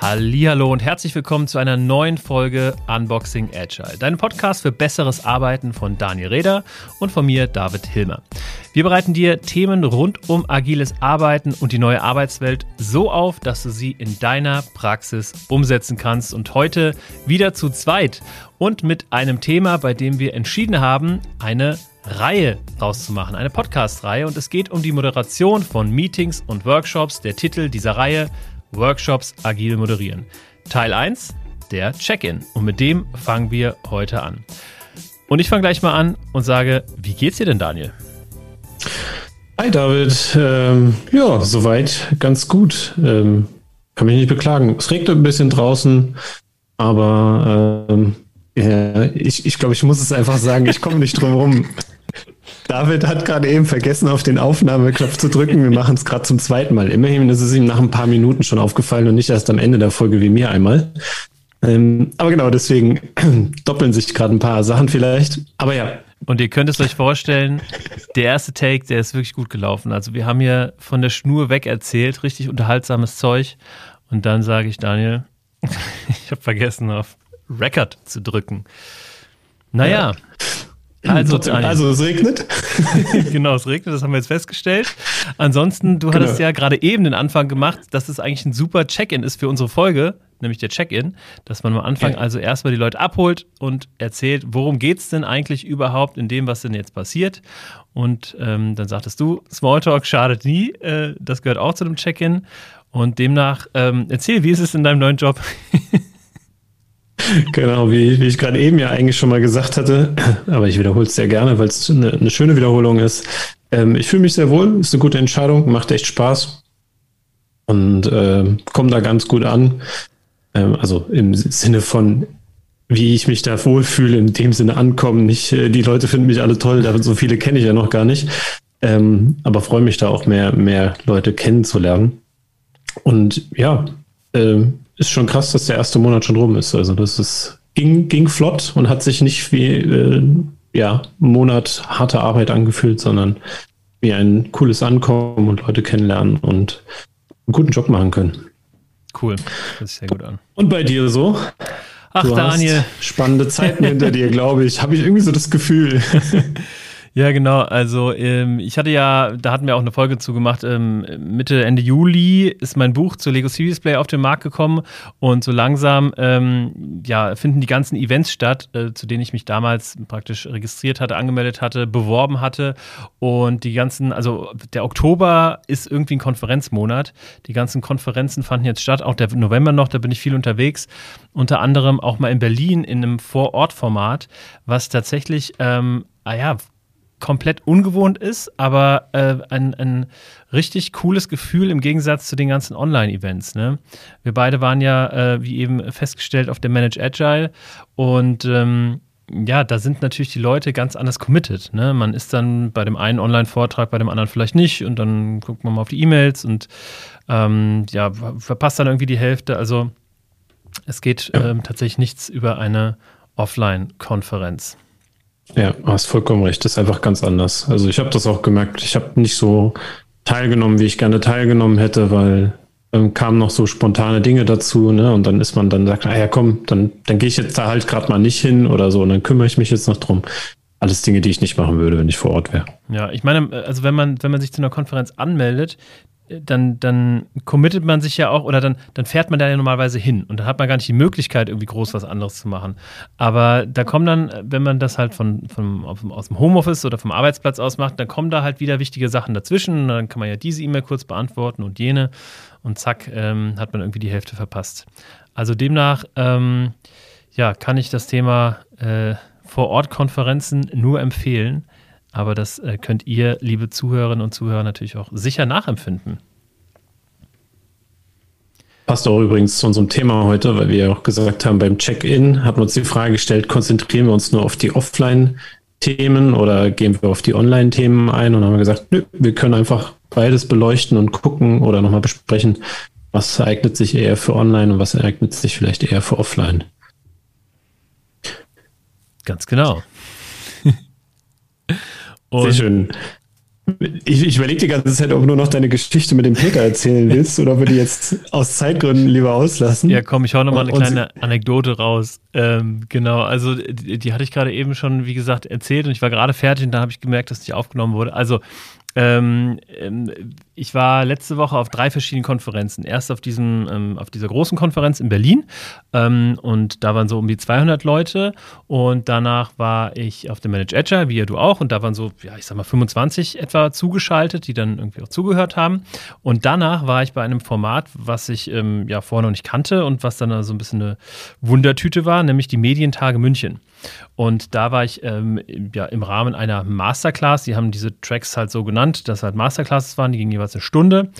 Hallo und herzlich willkommen zu einer neuen Folge Unboxing Agile, dein Podcast für besseres Arbeiten von Daniel Reder und von mir David Hilmer. Wir bereiten dir Themen rund um agiles Arbeiten und die neue Arbeitswelt so auf, dass du sie in deiner Praxis umsetzen kannst und heute wieder zu zweit und mit einem Thema, bei dem wir entschieden haben, eine Reihe rauszumachen, eine Podcast-Reihe und es geht um die Moderation von Meetings und Workshops. Der Titel dieser Reihe Workshops agil moderieren. Teil 1, der Check-in. Und mit dem fangen wir heute an. Und ich fange gleich mal an und sage, wie geht's dir denn, Daniel? Hi David, ähm, ja, soweit ganz gut. Ähm, kann mich nicht beklagen. Es regnet ein bisschen draußen, aber ähm, ja, ich, ich glaube, ich muss es einfach sagen, ich komme nicht drum rum. David hat gerade eben vergessen, auf den Aufnahmeknopf zu drücken. Wir machen es gerade zum zweiten Mal. Immerhin ist es ihm nach ein paar Minuten schon aufgefallen und nicht erst am Ende der Folge wie mir einmal. Ähm, aber genau, deswegen doppeln sich gerade ein paar Sachen vielleicht. Aber ja. Und ihr könnt es euch vorstellen, der erste Take, der ist wirklich gut gelaufen. Also wir haben hier von der Schnur weg erzählt, richtig unterhaltsames Zeug. Und dann sage ich, Daniel, ich habe vergessen, auf Record zu drücken. Naja. Ja. Also, also es regnet. genau, es regnet, das haben wir jetzt festgestellt. Ansonsten, du genau. hattest ja gerade eben den Anfang gemacht, dass es eigentlich ein super Check-in ist für unsere Folge, nämlich der Check-in, dass man am Anfang also erstmal die Leute abholt und erzählt, worum geht es denn eigentlich überhaupt in dem, was denn jetzt passiert. Und ähm, dann sagtest du, Smalltalk schadet nie, äh, das gehört auch zu dem Check-in. Und demnach, ähm, erzähl, wie ist es in deinem neuen Job? Genau, wie, wie ich gerade eben ja eigentlich schon mal gesagt hatte, aber ich wiederhole es sehr gerne, weil es eine, eine, schöne Wiederholung ist. Ähm, ich fühle mich sehr wohl, ist eine gute Entscheidung, macht echt Spaß und äh, komme da ganz gut an. Ähm, also im Sinne von, wie ich mich da wohlfühle, in dem Sinne ankommen. Nicht, äh, die Leute finden mich alle toll, so viele kenne ich ja noch gar nicht. Ähm, aber freue mich da auch mehr, mehr Leute kennenzulernen. Und ja, äh, ist schon krass, dass der erste Monat schon rum ist. Also das ist, ging, ging flott und hat sich nicht wie äh, ja, Monat harte Arbeit angefühlt, sondern wie ein cooles Ankommen und Leute kennenlernen und einen guten Job machen können. Cool, das ist sehr gut an. Und bei dir so? Ach, du Daniel. spannende Zeiten hinter dir, glaube ich. Habe ich irgendwie so das Gefühl. Ja, genau. Also ähm, ich hatte ja, da hatten wir auch eine Folge zu gemacht. Ähm, Mitte, Ende Juli ist mein Buch zu Lego Series Play auf den Markt gekommen und so langsam ähm, ja, finden die ganzen Events statt, äh, zu denen ich mich damals praktisch registriert hatte, angemeldet hatte, beworben hatte. Und die ganzen, also der Oktober ist irgendwie ein Konferenzmonat. Die ganzen Konferenzen fanden jetzt statt, auch der November noch, da bin ich viel unterwegs. Unter anderem auch mal in Berlin in einem Vorortformat, was tatsächlich, ähm, ah ja, komplett ungewohnt ist, aber äh, ein, ein richtig cooles Gefühl im Gegensatz zu den ganzen Online-Events. Ne? Wir beide waren ja, äh, wie eben festgestellt, auf der Manage Agile und ähm, ja, da sind natürlich die Leute ganz anders committed. Ne? Man ist dann bei dem einen Online-Vortrag, bei dem anderen vielleicht nicht und dann guckt man mal auf die E-Mails und ähm, ja, verpasst dann irgendwie die Hälfte. Also es geht ähm, tatsächlich nichts über eine Offline-Konferenz. Ja, hast vollkommen recht. Das ist einfach ganz anders. Also ich habe das auch gemerkt. Ich habe nicht so teilgenommen, wie ich gerne teilgenommen hätte, weil ähm, kamen noch so spontane Dinge dazu, ne? Und dann ist man dann sagt, ah ja, komm, dann, dann gehe ich jetzt da halt gerade mal nicht hin oder so und dann kümmere ich mich jetzt noch drum. Alles Dinge, die ich nicht machen würde, wenn ich vor Ort wäre. Ja, ich meine, also wenn man, wenn man sich zu einer Konferenz anmeldet, dann, dann committet man sich ja auch oder dann, dann fährt man da ja normalerweise hin und dann hat man gar nicht die Möglichkeit, irgendwie groß was anderes zu machen. Aber da kommen dann, wenn man das halt von, von, aus dem Homeoffice oder vom Arbeitsplatz aus macht, dann kommen da halt wieder wichtige Sachen dazwischen. Und dann kann man ja diese E-Mail kurz beantworten und jene und zack, ähm, hat man irgendwie die Hälfte verpasst. Also demnach, ähm, ja, kann ich das Thema äh, Vor-Ort-Konferenzen nur empfehlen. Aber das äh, könnt ihr, liebe Zuhörerinnen und Zuhörer, natürlich auch sicher nachempfinden. Passt auch übrigens zu unserem Thema heute, weil wir ja auch gesagt haben, beim Check-in haben wir uns die Frage gestellt, konzentrieren wir uns nur auf die Offline-Themen oder gehen wir auf die Online-Themen ein? Und haben wir gesagt, nö, wir können einfach beides beleuchten und gucken oder nochmal besprechen, was eignet sich eher für Online und was eignet sich vielleicht eher für Offline. Ganz genau. Sehr schön. Ich, ich überlege die ganze Zeit, ob du nur noch deine Geschichte mit dem Peter erzählen willst oder ob wir die jetzt aus Zeitgründen lieber auslassen. Ja, komm, ich hau nochmal eine kleine Anekdote raus. Ähm, genau, also die, die hatte ich gerade eben schon, wie gesagt, erzählt und ich war gerade fertig und dann habe ich gemerkt, dass die aufgenommen wurde. Also ähm, ähm, ich war letzte Woche auf drei verschiedenen Konferenzen. Erst auf, diesem, ähm, auf dieser großen Konferenz in Berlin ähm, und da waren so um die 200 Leute und danach war ich auf der Manage Agile, wie ja du auch und da waren so, ja, ich sag mal 25 etwa zugeschaltet, die dann irgendwie auch zugehört haben und danach war ich bei einem Format, was ich ähm, ja vorher noch nicht kannte und was dann so ein bisschen eine Wundertüte war, nämlich die Medientage München. Und da war ich ähm, ja, im Rahmen einer Masterclass. Die haben diese Tracks halt so genannt, dass halt Masterclasses waren, die gingen jeweils eine Stunde.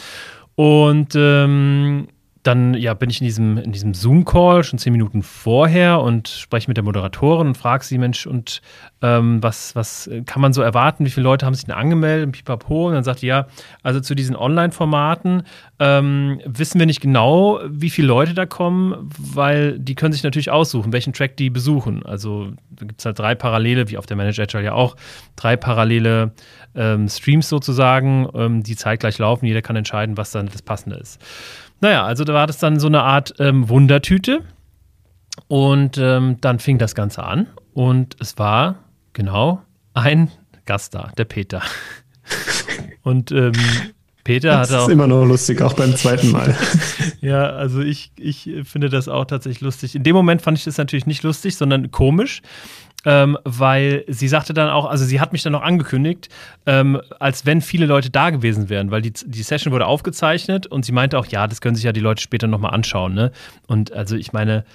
Und ähm, dann ja, bin ich in diesem, in diesem Zoom-Call schon zehn Minuten vorher und spreche mit der Moderatorin und frage sie, Mensch, und ähm, was, was kann man so erwarten? Wie viele Leute haben sich denn angemeldet? Und pipapo. Und dann sagt die, ja, also zu diesen Online-Formaten ähm, wissen wir nicht genau, wie viele Leute da kommen, weil die können sich natürlich aussuchen, welchen Track die besuchen. Also gibt es halt drei Parallele, wie auf der Manage Agile ja auch, drei parallele ähm, Streams sozusagen, ähm, die zeitgleich laufen. Jeder kann entscheiden, was dann das Passende ist. Naja, also da war das dann so eine Art ähm, Wundertüte. Und ähm, dann fing das Ganze an und es war genau ein Gast da, der Peter. Und ähm, Peter hat auch. Das ist immer noch lustig, auch beim zweiten Mal. ja, also ich, ich finde das auch tatsächlich lustig. In dem Moment fand ich das natürlich nicht lustig, sondern komisch ähm, weil sie sagte dann auch, also sie hat mich dann noch angekündigt, ähm, als wenn viele Leute da gewesen wären, weil die, die Session wurde aufgezeichnet und sie meinte auch, ja, das können sich ja die Leute später nochmal anschauen. Ne? Und also ich meine,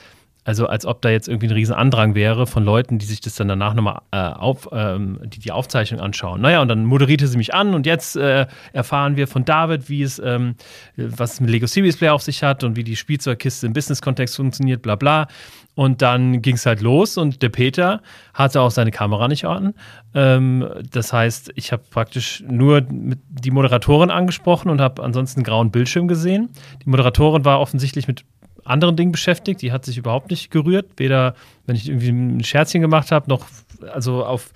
also als ob da jetzt irgendwie ein riesen Andrang wäre von Leuten, die sich das dann danach nochmal äh, auf, ähm, die, die Aufzeichnung anschauen. Naja, und dann moderierte sie mich an und jetzt äh, erfahren wir von David, wie es, ähm, was mit Lego Series Play auf sich hat und wie die Spielzeugkiste im Business-Kontext funktioniert, bla bla. Und dann ging es halt los und der Peter hatte auch seine Kamera nicht an. Ähm, das heißt, ich habe praktisch nur die Moderatorin angesprochen und habe ansonsten einen grauen Bildschirm gesehen. Die Moderatorin war offensichtlich mit anderen Dingen beschäftigt. Die hat sich überhaupt nicht gerührt. Weder, wenn ich irgendwie ein Scherzchen gemacht habe, noch also auf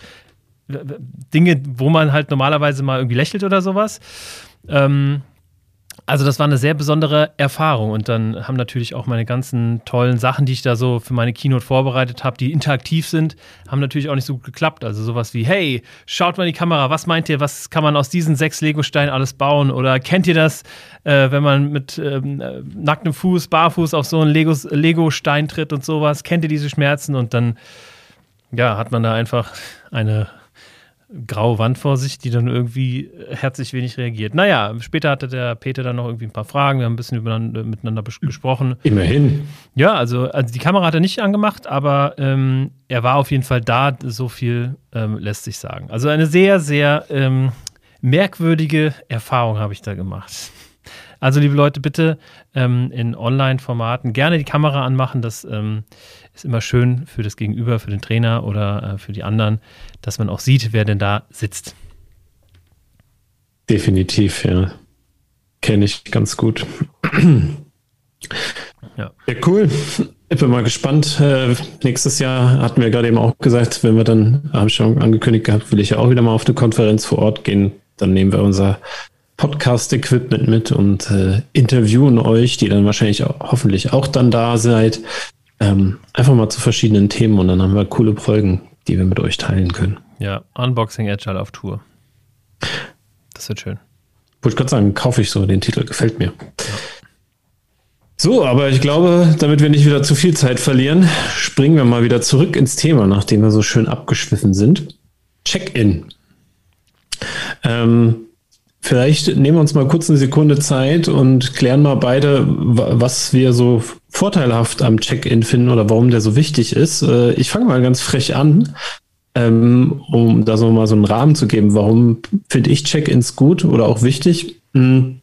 Dinge, wo man halt normalerweise mal irgendwie lächelt oder sowas. Ähm, also das war eine sehr besondere Erfahrung und dann haben natürlich auch meine ganzen tollen Sachen, die ich da so für meine Keynote vorbereitet habe, die interaktiv sind, haben natürlich auch nicht so gut geklappt. Also sowas wie, hey, schaut mal in die Kamera, was meint ihr, was kann man aus diesen sechs Lego-Steinen alles bauen? Oder kennt ihr das, äh, wenn man mit ähm, äh, nacktem Fuß, barfuß auf so einen Lego-Stein tritt und sowas? Kennt ihr diese Schmerzen? Und dann, ja, hat man da einfach eine graue Wand vor sich, die dann irgendwie herzlich wenig reagiert. Naja, später hatte der Peter dann noch irgendwie ein paar Fragen, wir haben ein bisschen miteinander, miteinander gesprochen. Immerhin. Ja, also, also die Kamera hat er nicht angemacht, aber ähm, er war auf jeden Fall da, so viel ähm, lässt sich sagen. Also eine sehr, sehr ähm, merkwürdige Erfahrung habe ich da gemacht. Also, liebe Leute, bitte ähm, in Online-Formaten gerne die Kamera anmachen. Das ähm, ist immer schön für das Gegenüber, für den Trainer oder äh, für die anderen, dass man auch sieht, wer denn da sitzt. Definitiv, ja. Kenne ich ganz gut. Ja. ja, cool. Ich bin mal gespannt. Äh, nächstes Jahr hatten wir gerade eben auch gesagt, wenn wir dann, habe ich schon angekündigt gehabt, will ich ja auch wieder mal auf eine Konferenz vor Ort gehen. Dann nehmen wir unser Podcast-Equipment mit und äh, interviewen euch, die dann wahrscheinlich auch, hoffentlich auch dann da seid, ähm, einfach mal zu verschiedenen Themen und dann haben wir coole Folgen, die wir mit euch teilen können. Ja, Unboxing Agile auf Tour. Das wird schön. Wollte ich gerade sagen, kaufe ich so, den Titel gefällt mir. Ja. So, aber ich glaube, damit wir nicht wieder zu viel Zeit verlieren, springen wir mal wieder zurück ins Thema, nachdem wir so schön abgeschwiffen sind. Check-in. Ähm, Vielleicht nehmen wir uns mal kurz eine Sekunde Zeit und klären mal beide, was wir so vorteilhaft am Check-in finden oder warum der so wichtig ist. Äh, ich fange mal ganz frech an, ähm, um da so mal so einen Rahmen zu geben. Warum finde ich Check-ins gut oder auch wichtig? Hm,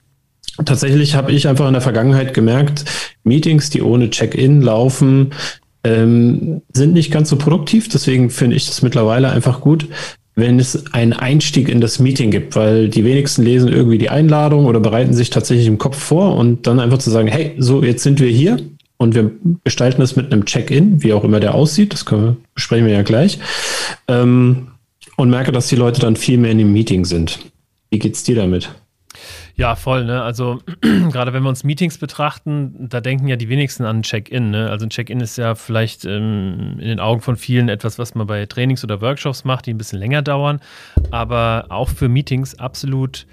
tatsächlich habe ich einfach in der Vergangenheit gemerkt, Meetings, die ohne Check-in laufen, ähm, sind nicht ganz so produktiv. Deswegen finde ich das mittlerweile einfach gut, wenn es einen Einstieg in das Meeting gibt, weil die wenigsten lesen irgendwie die Einladung oder bereiten sich tatsächlich im Kopf vor und dann einfach zu sagen, hey, so jetzt sind wir hier und wir gestalten es mit einem Check-in, wie auch immer der aussieht, das wir, besprechen wir ja gleich. Ähm, und merke, dass die Leute dann viel mehr in dem Meeting sind. Wie geht's dir damit? Ja, voll. Ne? Also gerade wenn wir uns Meetings betrachten, da denken ja die wenigsten an Check-in. Ne? Also ein Check-in ist ja vielleicht ähm, in den Augen von vielen etwas, was man bei Trainings oder Workshops macht, die ein bisschen länger dauern, aber auch für Meetings absolut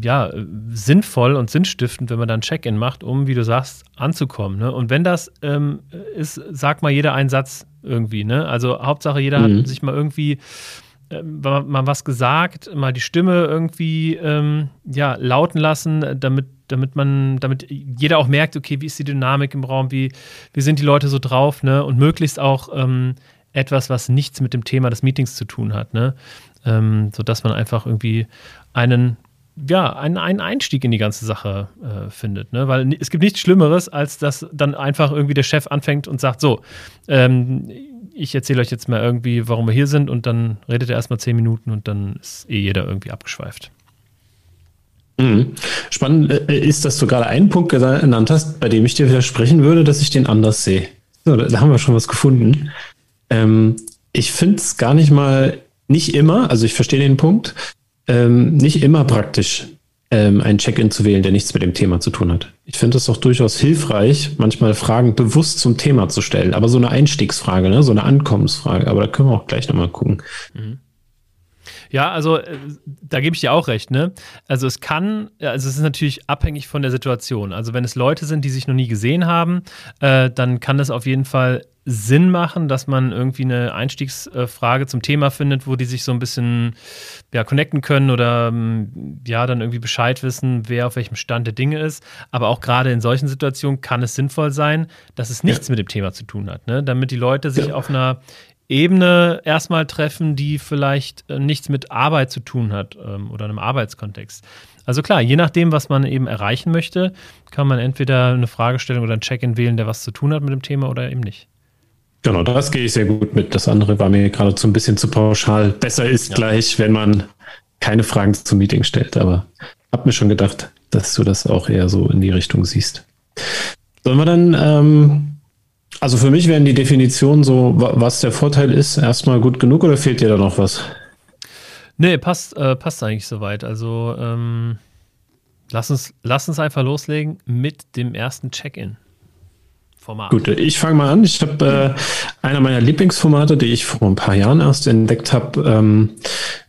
ja, sinnvoll und sinnstiftend, wenn man dann Check-in macht, um, wie du sagst, anzukommen. Ne? Und wenn das ähm, ist, sag mal jeder einen Satz irgendwie. Ne? Also Hauptsache, jeder mhm. hat sich mal irgendwie äh, mal was gesagt, mal die Stimme irgendwie ähm, ja, lauten lassen, damit, damit man, damit jeder auch merkt, okay, wie ist die Dynamik im Raum, wie, wie sind die Leute so drauf, ne? Und möglichst auch ähm, etwas, was nichts mit dem Thema des Meetings zu tun hat, ne? Ähm, sodass man einfach irgendwie einen ja, einen, einen Einstieg in die ganze Sache äh, findet. Ne? Weil es gibt nichts Schlimmeres, als dass dann einfach irgendwie der Chef anfängt und sagt: So, ähm, ich erzähle euch jetzt mal irgendwie, warum wir hier sind und dann redet er erstmal zehn Minuten und dann ist eh jeder irgendwie abgeschweift. Mhm. Spannend äh, ist, dass du gerade einen Punkt genannt hast, bei dem ich dir widersprechen würde, dass ich den anders sehe. So, da haben wir schon was gefunden. Ähm, ich finde es gar nicht mal, nicht immer, also ich verstehe den Punkt, ähm, nicht immer praktisch, ähm, einen Check-in zu wählen, der nichts mit dem Thema zu tun hat. Ich finde es auch durchaus hilfreich, manchmal Fragen bewusst zum Thema zu stellen, aber so eine Einstiegsfrage, ne? so eine Ankommensfrage, aber da können wir auch gleich nochmal gucken. Mhm. Ja, also äh, da gebe ich dir auch recht, ne? Also es kann, also es ist natürlich abhängig von der Situation. Also wenn es Leute sind, die sich noch nie gesehen haben, äh, dann kann das auf jeden Fall Sinn machen, dass man irgendwie eine Einstiegsfrage zum Thema findet, wo die sich so ein bisschen ja, connecten können oder ähm, ja, dann irgendwie Bescheid wissen, wer auf welchem Stand der Dinge ist. Aber auch gerade in solchen Situationen kann es sinnvoll sein, dass es nichts ja. mit dem Thema zu tun hat, ne? damit die Leute sich ja. auf einer Ebene erstmal treffen, die vielleicht äh, nichts mit Arbeit zu tun hat ähm, oder einem Arbeitskontext. Also klar, je nachdem, was man eben erreichen möchte, kann man entweder eine Fragestellung oder ein Check-in wählen, der was zu tun hat mit dem Thema oder eben nicht. Genau, das gehe ich sehr gut mit. Das andere war mir gerade so ein bisschen zu pauschal. Besser ist ja. gleich, wenn man keine Fragen zum Meeting stellt. Aber hab mir schon gedacht, dass du das auch eher so in die Richtung siehst. Sollen wir dann, ähm, also für mich wären die Definitionen so, was der Vorteil ist, erstmal gut genug oder fehlt dir da noch was? Nee, passt, äh, passt eigentlich soweit. Also ähm, lass, uns, lass uns einfach loslegen mit dem ersten Check-in. Format? Gut, ich fange mal an. Ich habe äh, einer meiner Lieblingsformate, die ich vor ein paar Jahren erst entdeckt habe, ähm,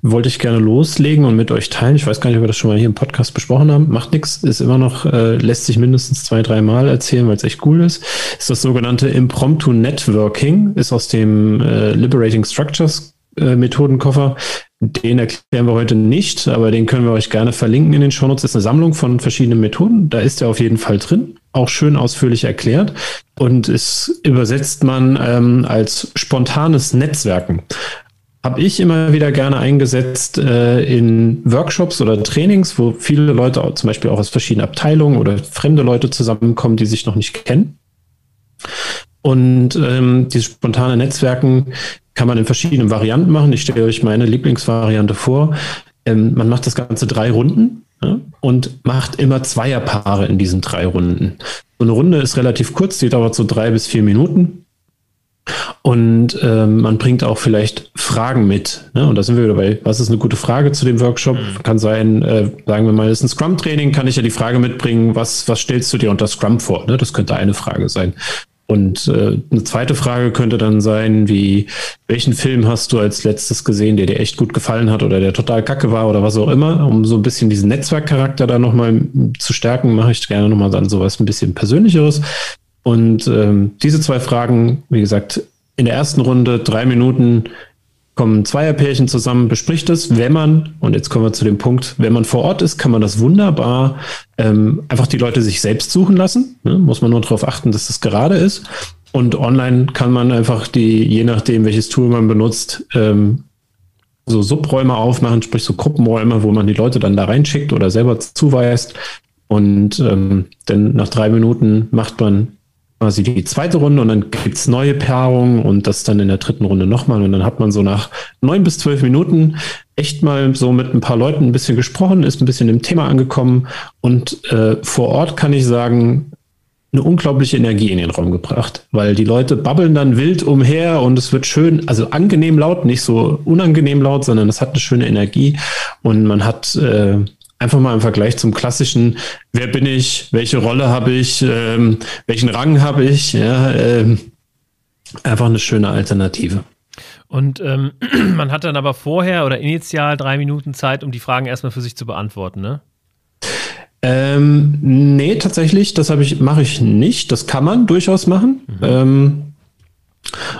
wollte ich gerne loslegen und mit euch teilen. Ich weiß gar nicht, ob wir das schon mal hier im Podcast besprochen haben. Macht nichts, ist immer noch, äh, lässt sich mindestens zwei, drei Mal erzählen, weil es echt cool ist. Ist das sogenannte Impromptu Networking, ist aus dem äh, Liberating Structures äh, Methodenkoffer. Den erklären wir heute nicht, aber den können wir euch gerne verlinken in den Shownotes. Das ist eine Sammlung von verschiedenen Methoden. Da ist er auf jeden Fall drin, auch schön ausführlich erklärt. Und es übersetzt man ähm, als spontanes Netzwerken. Habe ich immer wieder gerne eingesetzt äh, in Workshops oder Trainings, wo viele Leute zum Beispiel auch aus verschiedenen Abteilungen oder fremde Leute zusammenkommen, die sich noch nicht kennen. Und ähm, diese spontane Netzwerken kann man in verschiedenen Varianten machen. Ich stelle euch meine Lieblingsvariante vor. Ähm, man macht das Ganze drei Runden und macht immer Zweierpaare in diesen drei Runden. So eine Runde ist relativ kurz, die dauert so drei bis vier Minuten. Und ähm, man bringt auch vielleicht Fragen mit. Ne? Und da sind wir wieder bei, was ist eine gute Frage zu dem Workshop? Mhm. Kann sein, äh, sagen wir mal, ist ein Scrum-Training, kann ich ja die Frage mitbringen, was, was stellst du dir unter Scrum vor? Ne? Das könnte eine Frage sein. Und äh, eine zweite Frage könnte dann sein, wie, welchen Film hast du als letztes gesehen, der dir echt gut gefallen hat oder der total kacke war oder was auch immer, um so ein bisschen diesen Netzwerkcharakter da nochmal zu stärken, mache ich gerne nochmal dann sowas ein bisschen Persönlicheres. Und ähm, diese zwei Fragen, wie gesagt, in der ersten Runde drei Minuten kommen Zweierpärchen zusammen, bespricht es, wenn man, und jetzt kommen wir zu dem Punkt, wenn man vor Ort ist, kann man das wunderbar ähm, einfach die Leute sich selbst suchen lassen. Ne? Muss man nur darauf achten, dass das gerade ist. Und online kann man einfach die, je nachdem, welches Tool man benutzt, ähm, so Subräume aufmachen, sprich so Gruppenräume, wo man die Leute dann da reinschickt oder selber zuweist. Und ähm, dann nach drei Minuten macht man quasi die zweite Runde und dann gibt's neue Paarungen und das dann in der dritten Runde nochmal. Und dann hat man so nach neun bis zwölf Minuten echt mal so mit ein paar Leuten ein bisschen gesprochen, ist ein bisschen im Thema angekommen. Und äh, vor Ort kann ich sagen, eine unglaubliche Energie in den Raum gebracht, weil die Leute babbeln dann wild umher und es wird schön, also angenehm laut, nicht so unangenehm laut, sondern es hat eine schöne Energie und man hat äh, einfach mal im Vergleich zum klassischen, wer bin ich, welche Rolle habe ich, ähm, welchen Rang habe ich, ja, ähm, einfach eine schöne Alternative. Und ähm, man hat dann aber vorher oder initial drei Minuten Zeit, um die Fragen erstmal für sich zu beantworten, ne? Ähm, nee, tatsächlich, das habe ich, mache ich nicht. Das kann man durchaus machen. Mhm. Ähm,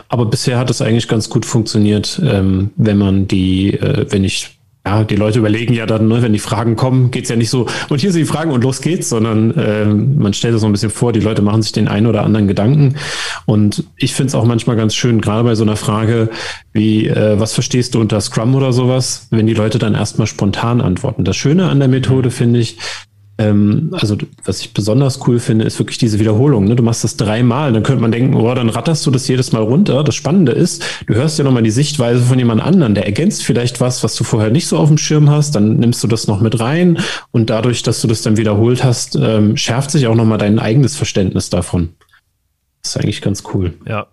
aber bisher hat es eigentlich ganz gut funktioniert, ähm, wenn man die, äh, wenn ich ja, die Leute überlegen ja dann, ne, wenn die Fragen kommen, geht's ja nicht so, und hier sind die Fragen und los geht's, sondern äh, man stellt das so ein bisschen vor, die Leute machen sich den einen oder anderen Gedanken. Und ich finde es auch manchmal ganz schön, gerade bei so einer Frage wie, äh, was verstehst du unter Scrum oder sowas, wenn die Leute dann erstmal spontan antworten. Das Schöne an der Methode finde ich, ähm, also was ich besonders cool finde, ist wirklich diese Wiederholung. Ne? Du machst das dreimal, dann könnte man denken, oh, dann ratterst du das jedes Mal runter. Das Spannende ist, du hörst ja nochmal die Sichtweise von jemand anderen, der ergänzt vielleicht was, was du vorher nicht so auf dem Schirm hast, dann nimmst du das noch mit rein und dadurch, dass du das dann wiederholt hast, ähm, schärft sich auch nochmal dein eigenes Verständnis davon. Das ist eigentlich ganz cool. Ja,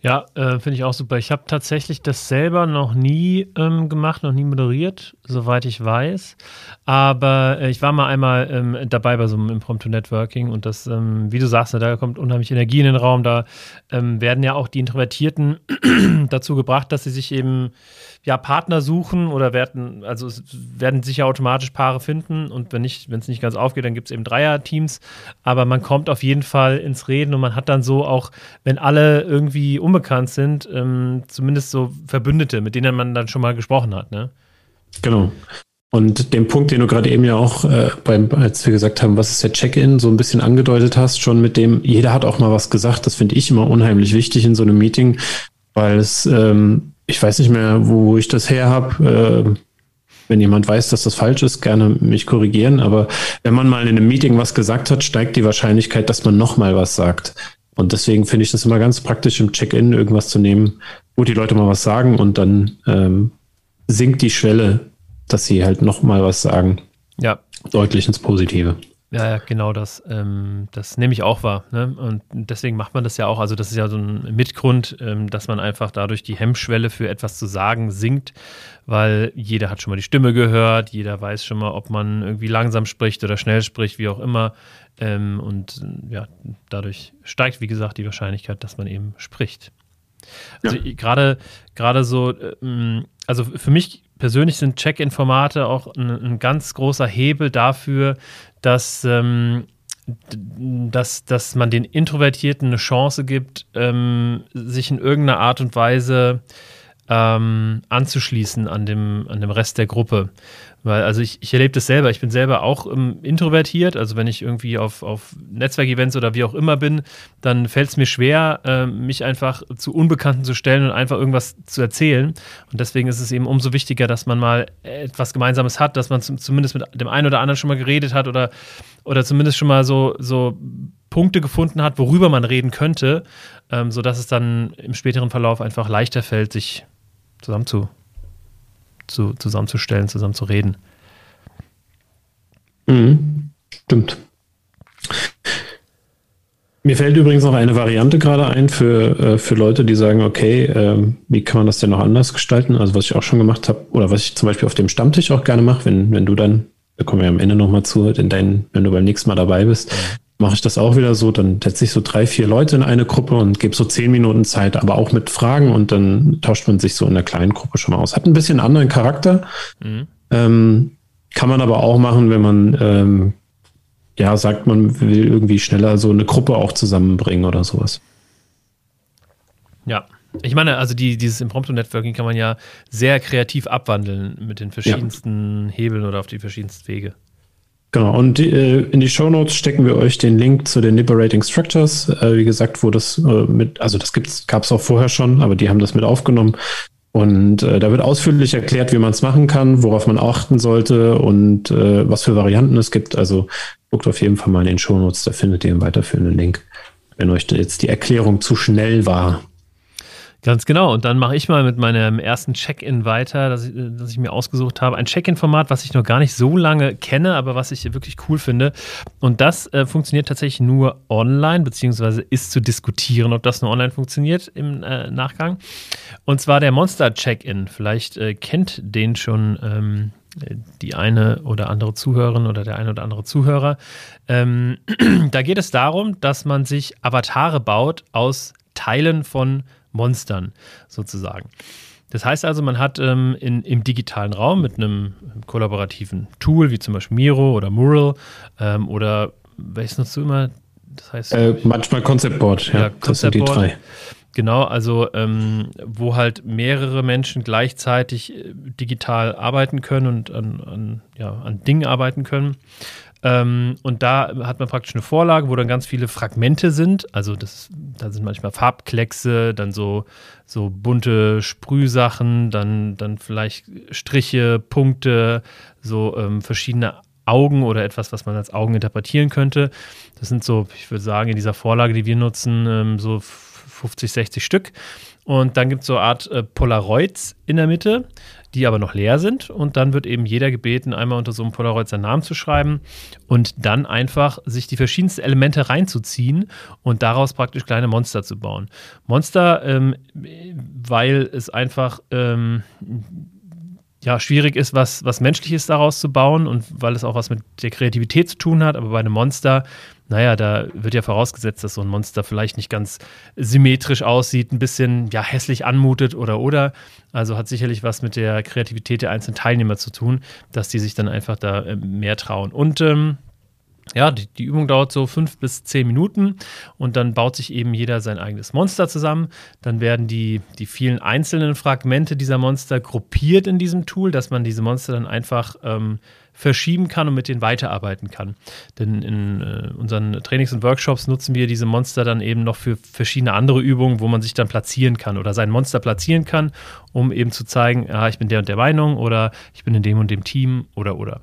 ja, äh, finde ich auch super. Ich habe tatsächlich das selber noch nie ähm, gemacht, noch nie moderiert, soweit ich weiß. Aber äh, ich war mal einmal ähm, dabei bei so einem Impromptu Networking und das, ähm, wie du sagst, ne, da kommt unheimlich Energie in den Raum. Da ähm, werden ja auch die Introvertierten dazu gebracht, dass sie sich eben ja, Partner suchen oder werden, also es werden sicher automatisch Paare finden und wenn nicht, wenn es nicht ganz aufgeht, dann gibt es eben Dreier-Teams. Aber man kommt auf jeden Fall ins Reden und man hat dann so auch, wenn alle irgendwie unbekannt sind, ähm, zumindest so Verbündete, mit denen man dann schon mal gesprochen hat, ne? Genau. Und den Punkt, den du gerade eben ja auch, äh, beim, als wir gesagt haben, was ist der Check-in, so ein bisschen angedeutet hast, schon mit dem, jeder hat auch mal was gesagt, das finde ich immer unheimlich wichtig in so einem Meeting, weil es ähm, ich weiß nicht mehr, wo ich das her habe. Äh, wenn jemand weiß, dass das falsch ist, gerne mich korrigieren. Aber wenn man mal in einem Meeting was gesagt hat, steigt die Wahrscheinlichkeit, dass man nochmal was sagt. Und deswegen finde ich das immer ganz praktisch, im Check-in irgendwas zu nehmen, wo die Leute mal was sagen und dann ähm, sinkt die Schwelle, dass sie halt nochmal was sagen. Ja. Deutlich ins Positive. Ja, genau das. Ähm, das nehme ich auch wahr. Ne? Und deswegen macht man das ja auch. Also, das ist ja so ein Mitgrund, ähm, dass man einfach dadurch die Hemmschwelle für etwas zu sagen sinkt, weil jeder hat schon mal die Stimme gehört, jeder weiß schon mal, ob man irgendwie langsam spricht oder schnell spricht, wie auch immer. Ähm, und ja, dadurch steigt, wie gesagt, die Wahrscheinlichkeit, dass man eben spricht. Also ja. gerade gerade so, ähm, also für mich persönlich sind Check-in-Formate auch ein, ein, ganz großer Hebel dafür, dass, ähm, dass, dass man den Introvertierten eine Chance gibt, ähm, sich in irgendeiner Art und Weise ähm, anzuschließen an dem, an dem Rest der Gruppe. Weil, also ich, ich erlebe das selber. Ich bin selber auch ähm, introvertiert. Also wenn ich irgendwie auf, auf Netzwerkevents oder wie auch immer bin, dann fällt es mir schwer, äh, mich einfach zu Unbekannten zu stellen und einfach irgendwas zu erzählen. Und deswegen ist es eben umso wichtiger, dass man mal etwas Gemeinsames hat, dass man zum, zumindest mit dem einen oder anderen schon mal geredet hat oder, oder zumindest schon mal so, so Punkte gefunden hat, worüber man reden könnte, ähm, sodass es dann im späteren Verlauf einfach leichter fällt, sich zusammenzu zu, zusammenzustellen, zusammen zu reden. Mhm. Stimmt. Mir fällt übrigens noch eine Variante gerade ein für, äh, für Leute, die sagen, okay, ähm, wie kann man das denn noch anders gestalten? Also was ich auch schon gemacht habe, oder was ich zum Beispiel auf dem Stammtisch auch gerne mache, wenn, wenn du dann, da kommen wir am Ende nochmal zu, in dein, wenn du beim nächsten Mal dabei bist, mache ich das auch wieder so, dann setze ich so drei, vier Leute in eine Gruppe und gebe so zehn Minuten Zeit, aber auch mit Fragen und dann tauscht man sich so in der kleinen Gruppe schon mal aus. Hat ein bisschen anderen Charakter. Mhm. Ähm, kann man aber auch machen, wenn man ähm, ja sagt, man will irgendwie schneller so eine Gruppe auch zusammenbringen oder sowas. Ja. Ich meine, also die, dieses Impromptu-Networking kann man ja sehr kreativ abwandeln mit den verschiedensten ja. Hebeln oder auf die verschiedensten Wege. Genau, und äh, in die Show Notes stecken wir euch den Link zu den Liberating Structures. Äh, wie gesagt, wo das äh, mit, also das gab es auch vorher schon, aber die haben das mit aufgenommen. Und äh, da wird ausführlich erklärt, wie man es machen kann, worauf man achten sollte und äh, was für Varianten es gibt. Also guckt auf jeden Fall mal in den Show Notes, da findet ihr einen weiterführenden Link, wenn euch jetzt die Erklärung zu schnell war. Ganz genau. Und dann mache ich mal mit meinem ersten Check-in weiter, das ich, das ich mir ausgesucht habe. Ein Check-in-Format, was ich noch gar nicht so lange kenne, aber was ich wirklich cool finde. Und das äh, funktioniert tatsächlich nur online, beziehungsweise ist zu diskutieren, ob das nur online funktioniert im äh, Nachgang. Und zwar der Monster Check-in. Vielleicht äh, kennt den schon. Ähm, die eine oder andere Zuhörerin oder der eine oder andere Zuhörer. Ähm, da geht es darum, dass man sich Avatare baut aus Teilen von Monstern sozusagen. Das heißt also, man hat ähm, in, im digitalen Raum mit einem kollaborativen Tool, wie zum Beispiel Miro oder Mural ähm, oder welches nutzt du immer? Das heißt, äh, manchmal Concept Board, ja, ja das sind die drei. Genau, also ähm, wo halt mehrere Menschen gleichzeitig äh, digital arbeiten können und an, an, ja, an Dingen arbeiten können. Ähm, und da hat man praktisch eine Vorlage, wo dann ganz viele Fragmente sind. Also das, da sind manchmal Farbkleckse, dann so, so bunte Sprühsachen, dann, dann vielleicht Striche, Punkte, so ähm, verschiedene Augen oder etwas, was man als Augen interpretieren könnte. Das sind so, ich würde sagen, in dieser Vorlage, die wir nutzen, ähm, so 50, 60 Stück. Und dann gibt es so eine Art äh, Polaroids in der Mitte, die aber noch leer sind. Und dann wird eben jeder gebeten, einmal unter so einem Polaroid seinen Namen zu schreiben und dann einfach sich die verschiedensten Elemente reinzuziehen und daraus praktisch kleine Monster zu bauen. Monster, ähm, weil es einfach ähm, ja, schwierig ist, was, was Menschliches daraus zu bauen und weil es auch was mit der Kreativität zu tun hat. Aber bei einem Monster naja, da wird ja vorausgesetzt, dass so ein Monster vielleicht nicht ganz symmetrisch aussieht, ein bisschen ja hässlich anmutet oder oder. Also hat sicherlich was mit der Kreativität der einzelnen Teilnehmer zu tun, dass die sich dann einfach da äh, mehr trauen. Und ähm, ja, die, die, Übung dauert so fünf bis zehn Minuten und dann baut sich eben jeder sein eigenes Monster zusammen. Dann werden die, die vielen einzelnen Fragmente dieser Monster gruppiert in diesem Tool, dass man diese Monster dann einfach ähm, verschieben kann und mit denen weiterarbeiten kann. Denn in äh, unseren Trainings und Workshops nutzen wir diese Monster dann eben noch für verschiedene andere Übungen, wo man sich dann platzieren kann oder sein Monster platzieren kann, um eben zu zeigen, ja, ich bin der und der Meinung oder ich bin in dem und dem Team oder oder.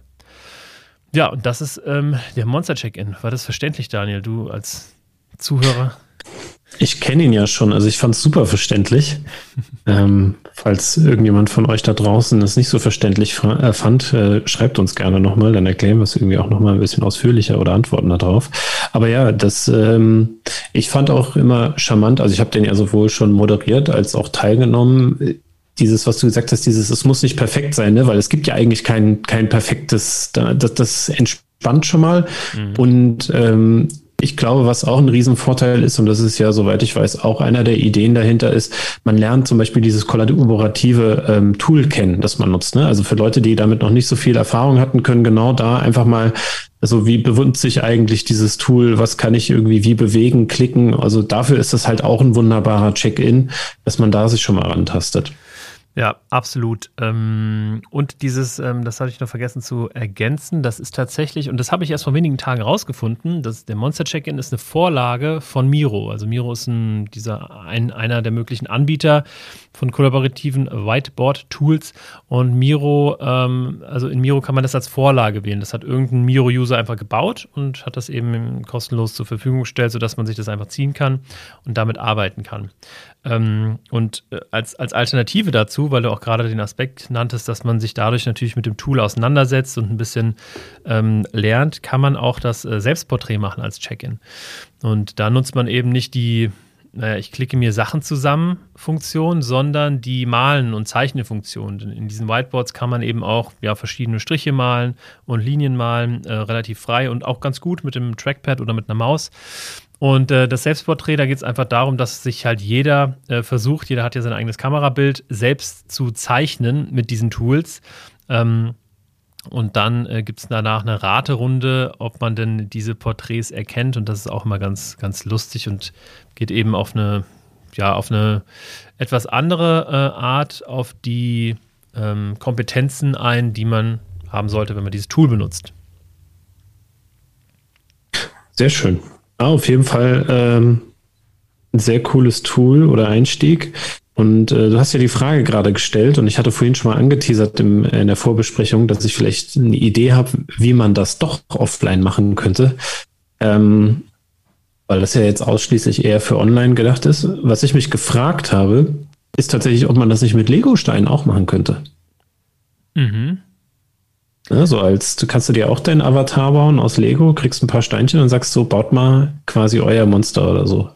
Ja, und das ist ähm, der Monster-Check-In. War das verständlich, Daniel, du als Zuhörer? Ich kenne ihn ja schon, also ich fand es super verständlich. ähm, falls irgendjemand von euch da draußen es nicht so verständlich äh, fand, äh, schreibt uns gerne nochmal, dann erklären wir es irgendwie auch nochmal ein bisschen ausführlicher oder antworten darauf. Aber ja, das, ähm, ich fand auch immer charmant, also ich habe den ja sowohl schon moderiert als auch teilgenommen. Dieses, was du gesagt hast, dieses, es muss nicht perfekt sein, ne? weil es gibt ja eigentlich kein, kein perfektes, das, das entspannt schon mal. Mhm. Und ähm, ich glaube, was auch ein Riesenvorteil ist, und das ist ja, soweit ich weiß, auch einer der Ideen dahinter ist, man lernt zum Beispiel dieses kollaborative ähm, Tool kennen, das man nutzt. Ne? Also für Leute, die damit noch nicht so viel Erfahrung hatten, können genau da einfach mal, also wie bewundert sich eigentlich dieses Tool, was kann ich irgendwie wie bewegen, klicken. Also dafür ist das halt auch ein wunderbarer Check-in, dass man da sich schon mal rantastet. Ja, absolut. Ähm, und dieses, ähm, das hatte ich noch vergessen zu ergänzen, das ist tatsächlich, und das habe ich erst vor wenigen Tagen rausgefunden, dass der Monster Check-In ist eine Vorlage von Miro. Also Miro ist ein, dieser, ein, einer der möglichen Anbieter von kollaborativen Whiteboard-Tools. Und Miro, ähm, also in Miro kann man das als Vorlage wählen. Das hat irgendein Miro-User einfach gebaut und hat das eben kostenlos zur Verfügung gestellt, sodass man sich das einfach ziehen kann und damit arbeiten kann. Ähm, und äh, als, als Alternative dazu, weil du auch gerade den Aspekt nanntest, dass man sich dadurch natürlich mit dem Tool auseinandersetzt und ein bisschen ähm, lernt, kann man auch das äh, Selbstporträt machen als Check-in. Und da nutzt man eben nicht die, naja, ich klicke mir Sachen zusammen Funktion, sondern die Malen- und Zeichne-Funktion. In diesen Whiteboards kann man eben auch ja, verschiedene Striche malen und Linien malen, äh, relativ frei und auch ganz gut mit dem Trackpad oder mit einer Maus. Und äh, das Selbstporträt, da geht es einfach darum, dass sich halt jeder äh, versucht, jeder hat ja sein eigenes Kamerabild, selbst zu zeichnen mit diesen Tools. Ähm, und dann äh, gibt es danach eine Raterunde, ob man denn diese Porträts erkennt. Und das ist auch immer ganz, ganz lustig und geht eben auf eine, ja, auf eine etwas andere äh, Art auf die ähm, Kompetenzen ein, die man haben sollte, wenn man dieses Tool benutzt. Sehr schön. Ja, auf jeden Fall ähm, ein sehr cooles Tool oder Einstieg. Und äh, du hast ja die Frage gerade gestellt und ich hatte vorhin schon mal angeteasert im, in der Vorbesprechung, dass ich vielleicht eine Idee habe, wie man das doch offline machen könnte. Ähm, weil das ja jetzt ausschließlich eher für online gedacht ist. Was ich mich gefragt habe, ist tatsächlich, ob man das nicht mit Lego-Steinen auch machen könnte. Mhm. Ja, so als, du kannst du dir auch deinen Avatar bauen aus Lego, kriegst ein paar Steinchen und sagst so, baut mal quasi euer Monster oder so.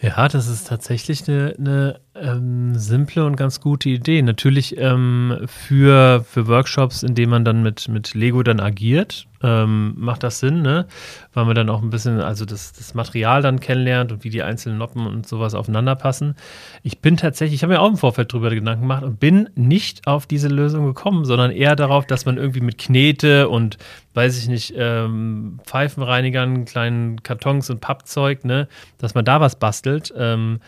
Ja, das ist tatsächlich eine, eine ähm, simple und ganz gute Idee. Natürlich ähm, für, für Workshops, in denen man dann mit, mit Lego dann agiert, ähm, macht das Sinn, ne? Weil man dann auch ein bisschen, also das, das Material dann kennenlernt und wie die einzelnen Noppen und sowas aufeinander passen. Ich bin tatsächlich, ich habe mir auch im Vorfeld drüber Gedanken gemacht und bin nicht auf diese Lösung gekommen, sondern eher darauf, dass man irgendwie mit Knete und, weiß ich nicht, ähm, Pfeifenreinigern, kleinen Kartons und Pappzeug, ne, dass man da was bastelt. Ähm,